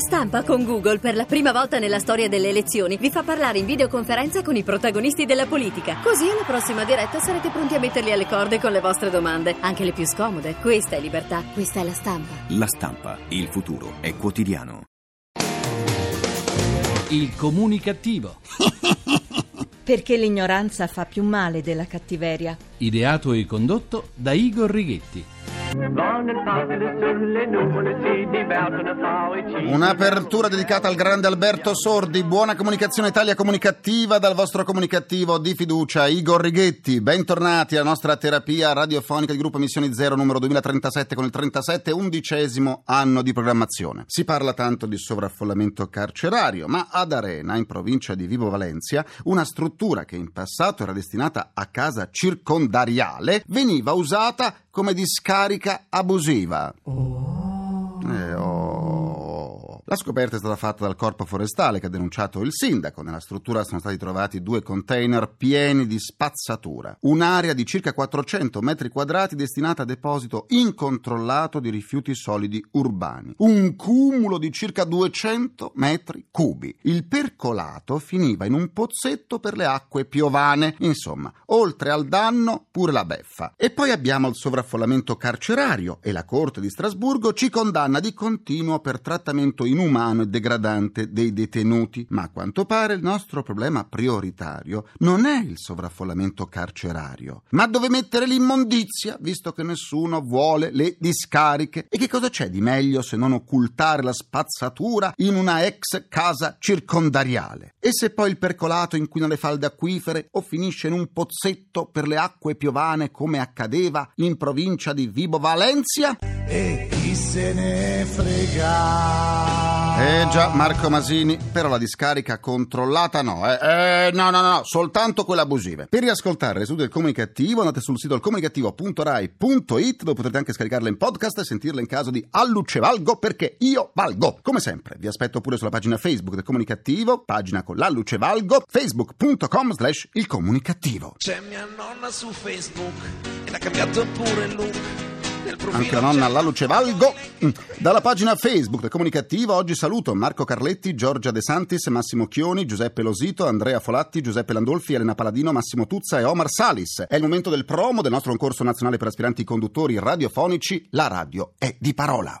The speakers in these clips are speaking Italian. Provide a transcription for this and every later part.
stampa con Google per la prima volta nella storia delle elezioni vi fa parlare in videoconferenza con i protagonisti della politica. Così alla prossima diretta sarete pronti a metterli alle corde con le vostre domande, anche le più scomode. Questa è libertà, questa è la stampa. La stampa, il futuro è quotidiano. Il comunicativo. Perché l'ignoranza fa più male della cattiveria. Ideato e condotto da Igor Righetti. Un'apertura dedicata al grande Alberto Sordi. Buona comunicazione Italia comunicativa dal vostro comunicativo di fiducia Igor Righetti. Bentornati alla nostra terapia radiofonica di gruppo Missioni Zero numero 2037 con il 37 undicesimo anno di programmazione. Si parla tanto di sovraffollamento carcerario, ma ad Arena, in provincia di Vibo Valencia, una struttura che in passato era destinata a casa circondariale veniva usata come discarica abusiva. Oh. La scoperta è stata fatta dal corpo forestale che ha denunciato il sindaco. Nella struttura sono stati trovati due container pieni di spazzatura. Un'area di circa 400 metri quadrati destinata a deposito incontrollato di rifiuti solidi urbani. Un cumulo di circa 200 metri cubi. Il percolato finiva in un pozzetto per le acque piovane. Insomma, oltre al danno, pure la beffa. E poi abbiamo il sovraffollamento carcerario e la Corte di Strasburgo ci condanna di continuo per trattamento inumano e degradante dei detenuti, ma a quanto pare il nostro problema prioritario non è il sovraffollamento carcerario, ma dove mettere l'immondizia, visto che nessuno vuole le discariche. E che cosa c'è di meglio se non occultare la spazzatura in una ex casa circondariale? E se poi il percolato inquina le falde acquifere o finisce in un pozzetto per le acque piovane come accadeva in provincia di Vibo Valencia? E chi se ne frega? Eh già, Marco Masini, però la discarica controllata no, eh? eh no, no, no, soltanto quelle abusive. Per riascoltare le sedute del comunicativo andate sul sito comunicativo.rai.it dove potrete anche scaricarle in podcast e sentirle in caso di Alluce Valgo perché io valgo. Come sempre, vi aspetto pure sulla pagina Facebook del comunicativo, pagina con l'Alluce Valgo, facebook.com slash il comunicativo. C'è mia nonna su Facebook e l'ha cambiato pure il look. Anche la nonna c'è- La Luce Valgo. Mm. Dalla pagina Facebook del Comunicativo oggi saluto Marco Carletti, Giorgia De Santis, Massimo Chioni, Giuseppe Losito, Andrea Folatti, Giuseppe Landolfi, Elena Paladino, Massimo Tuzza e Omar Salis. È il momento del promo del nostro concorso nazionale per aspiranti conduttori radiofonici. La radio è di parola.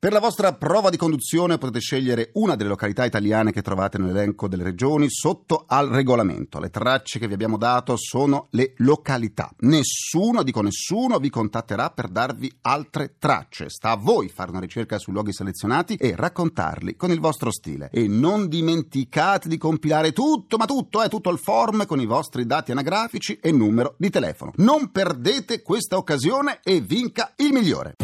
Per la vostra prova di conduzione potete scegliere una delle località italiane che trovate nell'elenco delle regioni sotto al regolamento. Le tracce che vi abbiamo dato sono le località. Nessuno, dico nessuno, vi contatterà per darvi altre tracce. Sta a voi fare una ricerca sui luoghi selezionati e raccontarli con il vostro stile. E non dimenticate di compilare tutto, ma tutto, è tutto il form con i vostri dati anagrafici e numero di telefono. Non perdete questa occasione e vinca il migliore.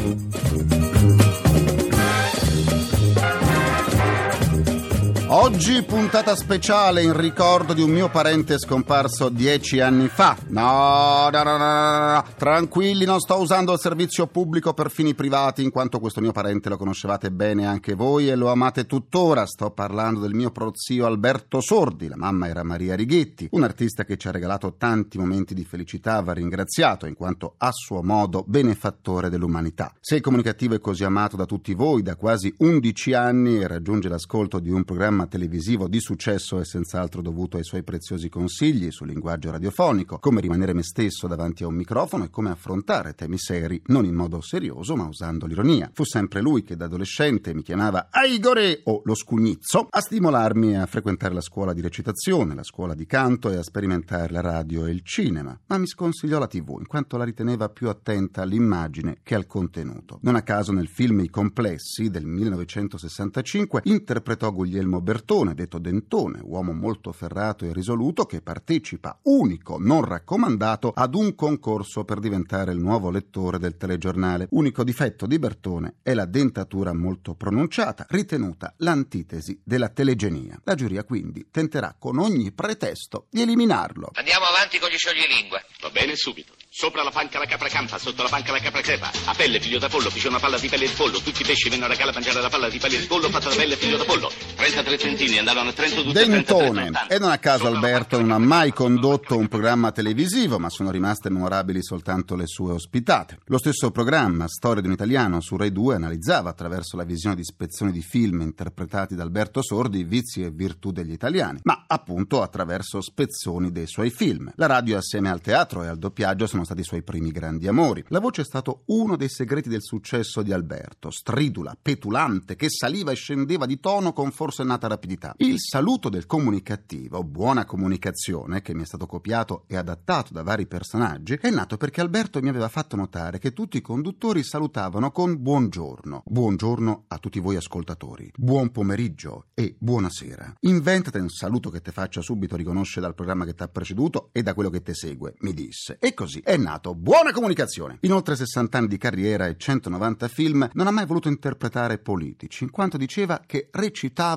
Oggi puntata speciale in ricordo di un mio parente scomparso dieci anni fa. No, no, no, no, no, tranquilli, non sto usando il servizio pubblico per fini privati, in quanto questo mio parente lo conoscevate bene anche voi e lo amate tuttora. Sto parlando del mio prozio Alberto Sordi, la mamma era Maria Righetti, un artista che ci ha regalato tanti momenti di felicità, va ringraziato, in quanto a suo modo benefattore dell'umanità. Se il comunicativo è così amato da tutti voi da quasi 11 anni e raggiunge l'ascolto di un programma televisivo di successo è senz'altro dovuto ai suoi preziosi consigli sul linguaggio radiofonico, come rimanere me stesso davanti a un microfono e come affrontare temi seri, non in modo serioso ma usando l'ironia. Fu sempre lui che da adolescente mi chiamava Aigore o lo scugnizzo a stimolarmi a frequentare la scuola di recitazione, la scuola di canto e a sperimentare la radio e il cinema, ma mi sconsigliò la tv in quanto la riteneva più attenta all'immagine che al contenuto. Non a caso nel film I Complessi del 1965 interpretò Guglielmo Bertone, detto Dentone, uomo molto ferrato e risoluto che partecipa, unico, non raccomandato, ad un concorso per diventare il nuovo lettore del telegiornale. Unico difetto di Bertone è la dentatura molto pronunciata, ritenuta l'antitesi della telegenia. La giuria quindi tenterà con ogni pretesto di eliminarlo. Andiamo avanti con gli scioglilingua. Va bene, subito. Sopra la panca la capra campa, sotto la panca la capra crepa. A pelle, figlio da pollo, fece una palla di pelle di pollo. Tutti i pesci vennero a gala a mangiare la palla di pelle di pollo fatta da pelle, figlio da pollo. 33 centini, andarono a Trento tutti a 30, Dentone. 30, E non a caso Alberto non ha mai condotto un programma televisivo, ma sono rimaste memorabili soltanto le sue ospitate. Lo stesso programma, Storia di un italiano, su Rai 2, analizzava attraverso la visione di spezzoni di film interpretati da Alberto Sordi i vizi e virtù degli italiani, ma appunto attraverso spezzoni dei suoi film. La radio assieme al teatro e al doppiaggio sono stati i suoi primi grandi amori. La voce è stato uno dei segreti del successo di Alberto, stridula, petulante, che saliva e scendeva di tono con forsennata rapidità. Il saluto del comunicativo, buona comunicazione, che mi è stato copiato e adattato da vari personaggi, è nato perché Alberto mi aveva fatto notare che tutti i conduttori salutavano con buongiorno. Buongiorno a tutti voi ascoltatori. Buon pomeriggio e buonasera. Inventate un saluto che te faccia subito riconoscere dal programma che ti ha preceduto e da quello che te segue, mi disse. E così è nato Buona Comunicazione. In oltre 60 anni di carriera e 190 film, non ha mai voluto interpretare politici, in quanto diceva che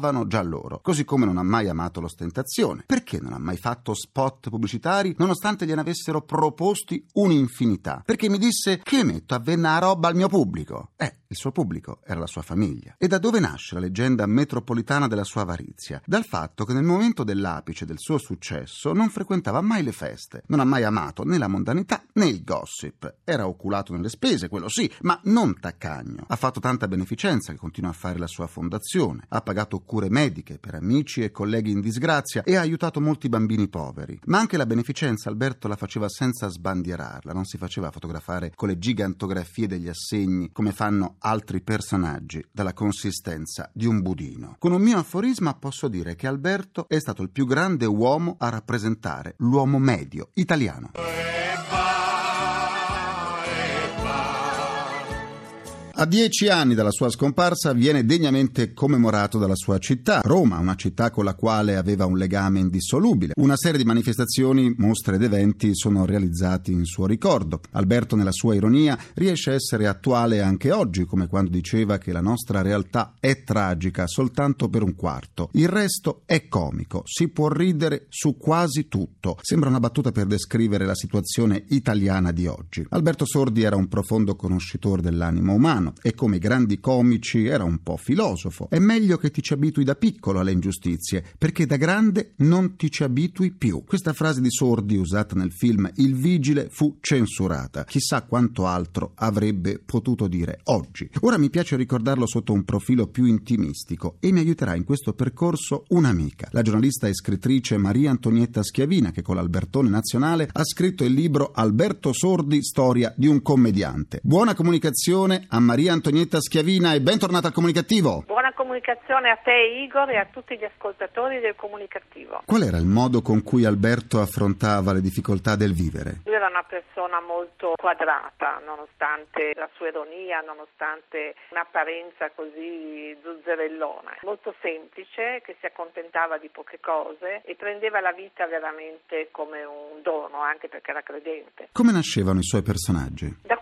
recitavano già loro, così come non ha mai amato l'ostentazione. Perché non ha mai fatto spot pubblicitari, nonostante gliene avessero proposti un'infinità? Perché mi disse che metto a venna roba al mio pubblico. Eh, il suo pubblico era la sua famiglia. E da dove nasce la leggenda metropolitana della sua avarizia? Dal fatto che nel momento dell'apice del suo successo non frequentava mai le feste, non ha mai amato né la mondanità né il gossip. Era oculato nelle spese, quello sì, ma non taccagno. Ha fatto tanta beneficenza che continua a fare la sua fondazione, ha pagato cure mediche per amici e colleghi in disgrazia e ha aiutato molti bambini poveri. Ma anche la beneficenza Alberto la faceva senza sbandierarla, non si faceva fotografare con le gigantografie degli assegni come fanno altri personaggi dalla consistenza di un budino. Con un mio aforisma posso dire che Alberto è stato il più grande uomo a rappresentare l'uomo medio italiano. A dieci anni dalla sua scomparsa viene degnamente commemorato dalla sua città, Roma, una città con la quale aveva un legame indissolubile. Una serie di manifestazioni, mostre ed eventi sono realizzati in suo ricordo. Alberto, nella sua ironia, riesce a essere attuale anche oggi, come quando diceva che la nostra realtà è tragica soltanto per un quarto. Il resto è comico, si può ridere su quasi tutto. Sembra una battuta per descrivere la situazione italiana di oggi. Alberto Sordi era un profondo conoscitore dell'animo umano e come i grandi comici era un po' filosofo. È meglio che ti ci abitui da piccolo alle ingiustizie, perché da grande non ti ci abitui più. Questa frase di Sordi usata nel film Il Vigile fu censurata. Chissà quanto altro avrebbe potuto dire oggi. Ora mi piace ricordarlo sotto un profilo più intimistico e mi aiuterà in questo percorso un'amica, la giornalista e scrittrice Maria Antonietta Schiavina, che con l'Albertone Nazionale ha scritto il libro Alberto Sordi, storia di un commediante. Buona comunicazione a Maria Antonietta Schiavina e bentornata al comunicativo. Buona comunicazione a te Igor e a tutti gli ascoltatori del comunicativo. Qual era il modo con cui Alberto affrontava le difficoltà del vivere? Lui era una persona molto quadrata, nonostante la sua ironia, nonostante un'apparenza così zuzzerellona. Molto semplice, che si accontentava di poche cose e prendeva la vita veramente come un dono, anche perché era credente. Come nascevano i suoi personaggi? Da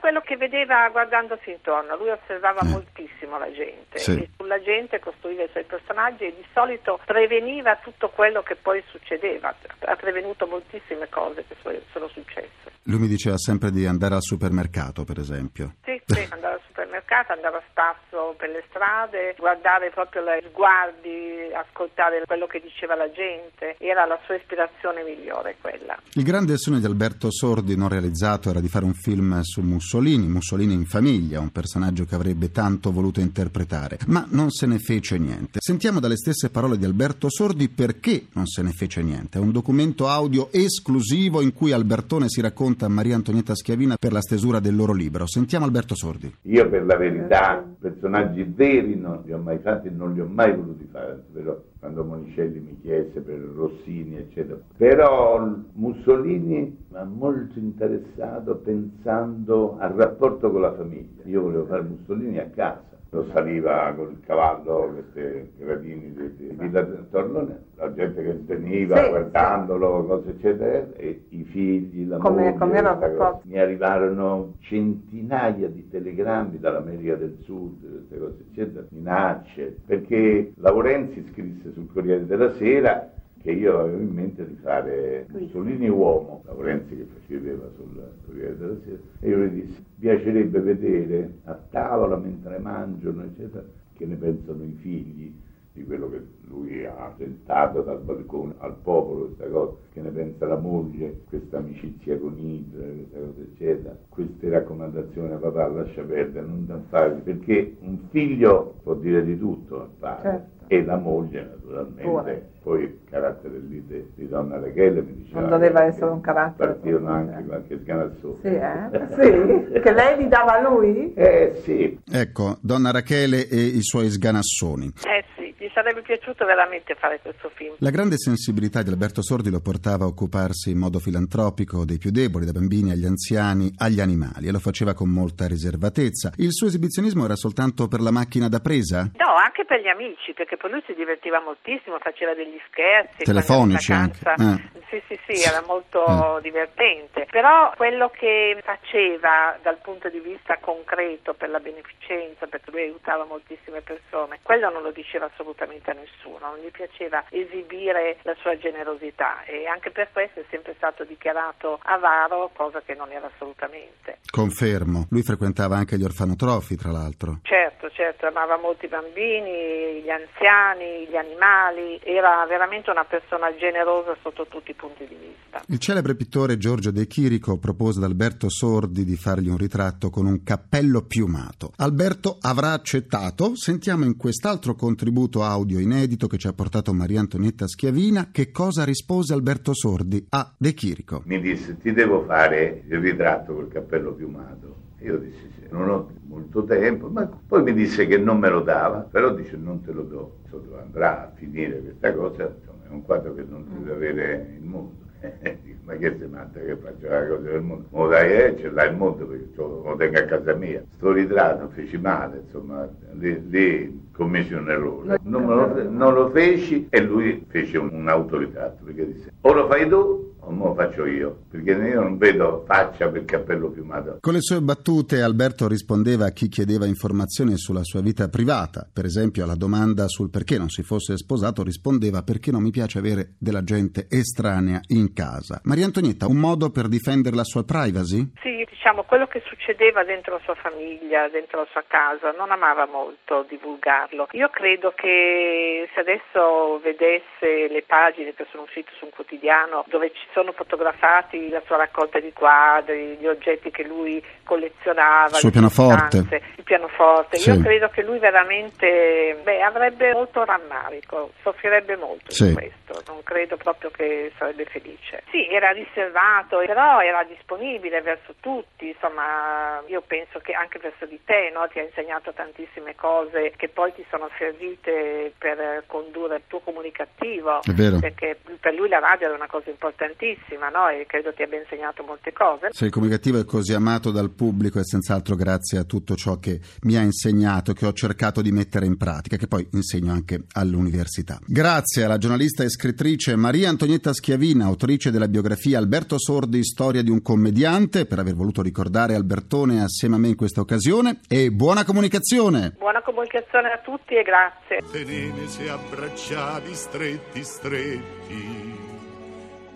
vedeva guardandosi intorno, lui osservava Eh. moltissimo la gente Sì. e sulla gente costruiva i suoi personaggi e di solito preveniva tutto quello che poi succedeva. Ha prevenuto moltissime cose che so- sono successe. Lui mi diceva sempre di andare al supermercato, per esempio. Sì, sì, andare al supermercato, andare a spasso per le strade, guardare proprio i sguardi, ascoltare quello che diceva la gente. Era la sua ispirazione migliore quella. Il grande sogno di Alberto Sordi non realizzato era di fare un film su Mussolini, Mussolini in famiglia, un personaggio che avrebbe tanto voluto interpretare, ma non se ne fece niente. Sentiamo dalle stesse parole di Alberto Sordi perché non se ne fece niente. È un documento audio esclusivo in cui Albertone si racconta a Maria Antonietta Schiavina per la stesura del loro libro. Sentiamo Alberto Sordi. Io per la verità personaggi veri non li ho mai fatti e non li ho mai voluti fare, però quando Monicelli mi chiese per Rossini eccetera. Però Mussolini mi ha molto interessato pensando al rapporto con la famiglia. Io volevo fare Mussolini a casa lo saliva con il cavallo, questi gradini di, di Villa Torlone, la gente che veniva Sì, guardandolo, cose eccetera, e i figli, la Come- moglie, mi arrivarono centinaia di telegrammi dall'America del Sud, queste cose eccetera, minacce, perché Laurenzi scrisse sul Corriere della Sera che io avevo in mente di fare Mussolini uomo, Laurenzi che scriveva sul Corriere della Sera, e io gli dissi, piacerebbe vedere a tavola mentre mangiano, eccetera, che ne pensano i figli di quello che lui ha tentato dal balcone al popolo, questa cosa, che ne pensa la moglie, questa amicizia con Hitler, questa cosa eccetera, queste raccomandazioni a papà lascia perdere, non da fare, perché un figlio può dire di tutto al padre Certo. E la moglie naturalmente, Pure. poi il carattere lì di, di donna Rachele mi diceva Non doveva che essere un carattere partivano così, anche qualche sganazzone. Sì, eh? Sì, che lei li dava a lui? Eh sì, Ecco, donna Rachele e i suoi sganassoni. Eh sì, gli sarebbe piaciuto veramente fare questo film. La grande sensibilità di Alberto Sordi lo portava a occuparsi in modo filantropico dei più deboli, da bambini agli anziani, agli animali, e lo faceva con molta riservatezza. Il suo esibizionismo era soltanto per la macchina da presa? No, anche per gli amici, perché poi lui si divertiva moltissimo, faceva degli scherzi. Telefonici anche, vacanza. Sì, sì, sì, era molto divertente. Però quello che faceva dal punto di vista concreto per la beneficenza, perché lui aiutava moltissime persone, quello non lo diceva assolutamente a nessuno, non gli piaceva esibire la sua generosità e anche per questo è sempre stato dichiarato avaro, cosa che non era assolutamente. Confermo. Lui frequentava anche gli orfanotrofi, tra l'altro. Certo, certo, amava molti bambini, gli anziani, gli animali, era veramente una persona generosa sotto tutti i punti di vista. Il celebre pittore Giorgio De Chirico propose ad Alberto Sordi di fargli un ritratto con un cappello piumato. Alberto avrà accettato. Sentiamo in quest'altro contributo audio inedito che ci ha portato Maria Antonietta Schiavina che cosa rispose Alberto Sordi a De Chirico. mi disse ti devo fare il ritratto col cappello piumato. Io dissi sì, non ho molto tempo, ma poi mi disse che non me lo dava, però dice non te lo do, so dove andrà a finire questa cosa, insomma è un quadro che non deve avere il mondo. Ma che sei matta che faccio la cosa del mondo? Mo dai, eh, ce l'ha il mondo perché lo tengo a casa mia. Sto ritratto feci male, insomma, lì, lì commisi un errore. Non, lo, non lo feci e lui fece un, un autoritratto perché disse o lo fai tu o me lo faccio io, perché io non vedo faccia per cappello piumato. Con le sue battute Alberto rispondeva a chi chiedeva informazioni sulla sua vita privata. Per esempio alla domanda sul perché non si fosse sposato rispondeva perché non mi piace avere della gente estranea in casa. Maria Antonietta, un modo per difendere la sua privacy? Sì, diciamo, quello che succedeva dentro la sua famiglia, dentro la sua casa, non amava molto divulgarlo. Io credo che se adesso vedesse le pagine che sono uscite su un quotidiano dove ci sono fotografati la sua raccolta di quadri, gli oggetti che lui collezionava, Il suo pianoforte. il pianoforte, Sì. io credo che lui veramente beh, avrebbe molto rammarico, soffrirebbe molto Sì. di questo, non credo proprio che sarebbe felice. Sì, era riservato, però era disponibile verso tutti, insomma io penso che anche verso di te no? ti ha insegnato tantissime cose che poi ti sono servite per condurre il tuo comunicativo, È vero. perché per lui la radio era una cosa importantissima no? e credo ti abbia insegnato molte cose. Se il comunicativo è così amato dal pubblico è senz'altro grazie a tutto ciò che mi ha insegnato, che ho cercato di mettere in pratica, che poi insegno anche all'università. Grazie alla giornalista e scrittrice Maria Antonietta Schiavina, autrice della biografia Alberto Sordi, storia di un commediante, per aver voluto ricordare Albertone assieme a me in questa occasione e buona comunicazione! Buona comunicazione a tutti e grazie. Tenenesi abbracciati stretti stretti,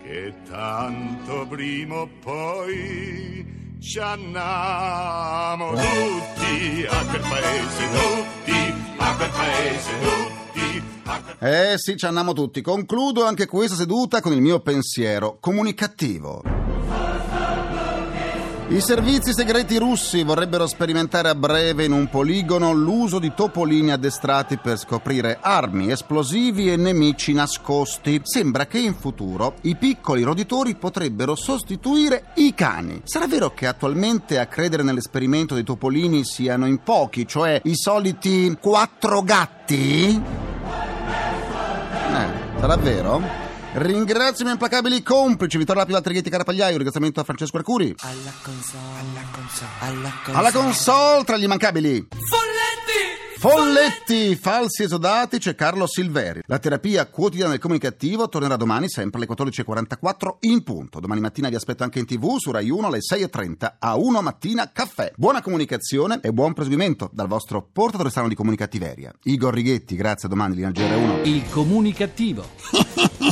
che tanto prima o poi ci andiamo tutti a quel paese, tutti a quel paese, tutti a quel Eh sì, ci andiamo tutti. Concludo anche questa seduta con il mio pensiero comunicativo. I servizi segreti russi vorrebbero sperimentare a breve in un poligono l'uso di topolini addestrati per scoprire armi, esplosivi e nemici nascosti. Sembra che in futuro i piccoli roditori potrebbero sostituire i cani. Sarà vero che attualmente a credere nell'esperimento dei topolini siano in pochi, cioè i soliti quattro gatti? Eh, sarà vero? Ringrazio i miei implacabili complici Vittorio Lapio, Altrighetti, Carapagliaio. Un ringraziamento a Francesco Arcuri. Alla console, alla console, alla console. Alla console tra gli immancabili. Folletti! Folletti, falsi esodati, c'è Carlo Silveri. La terapia quotidiana del comunicativo tornerà domani sempre alle 14.44 in punto. Domani mattina vi aspetto anche in tv su Rai 1 alle 6.30 a 1 mattina caffè. Buona comunicazione e buon proseguimento dal vostro portatore strano di comunicativeria. Igor Righetti, grazie a domani, Lina GR1. Il comunicativo.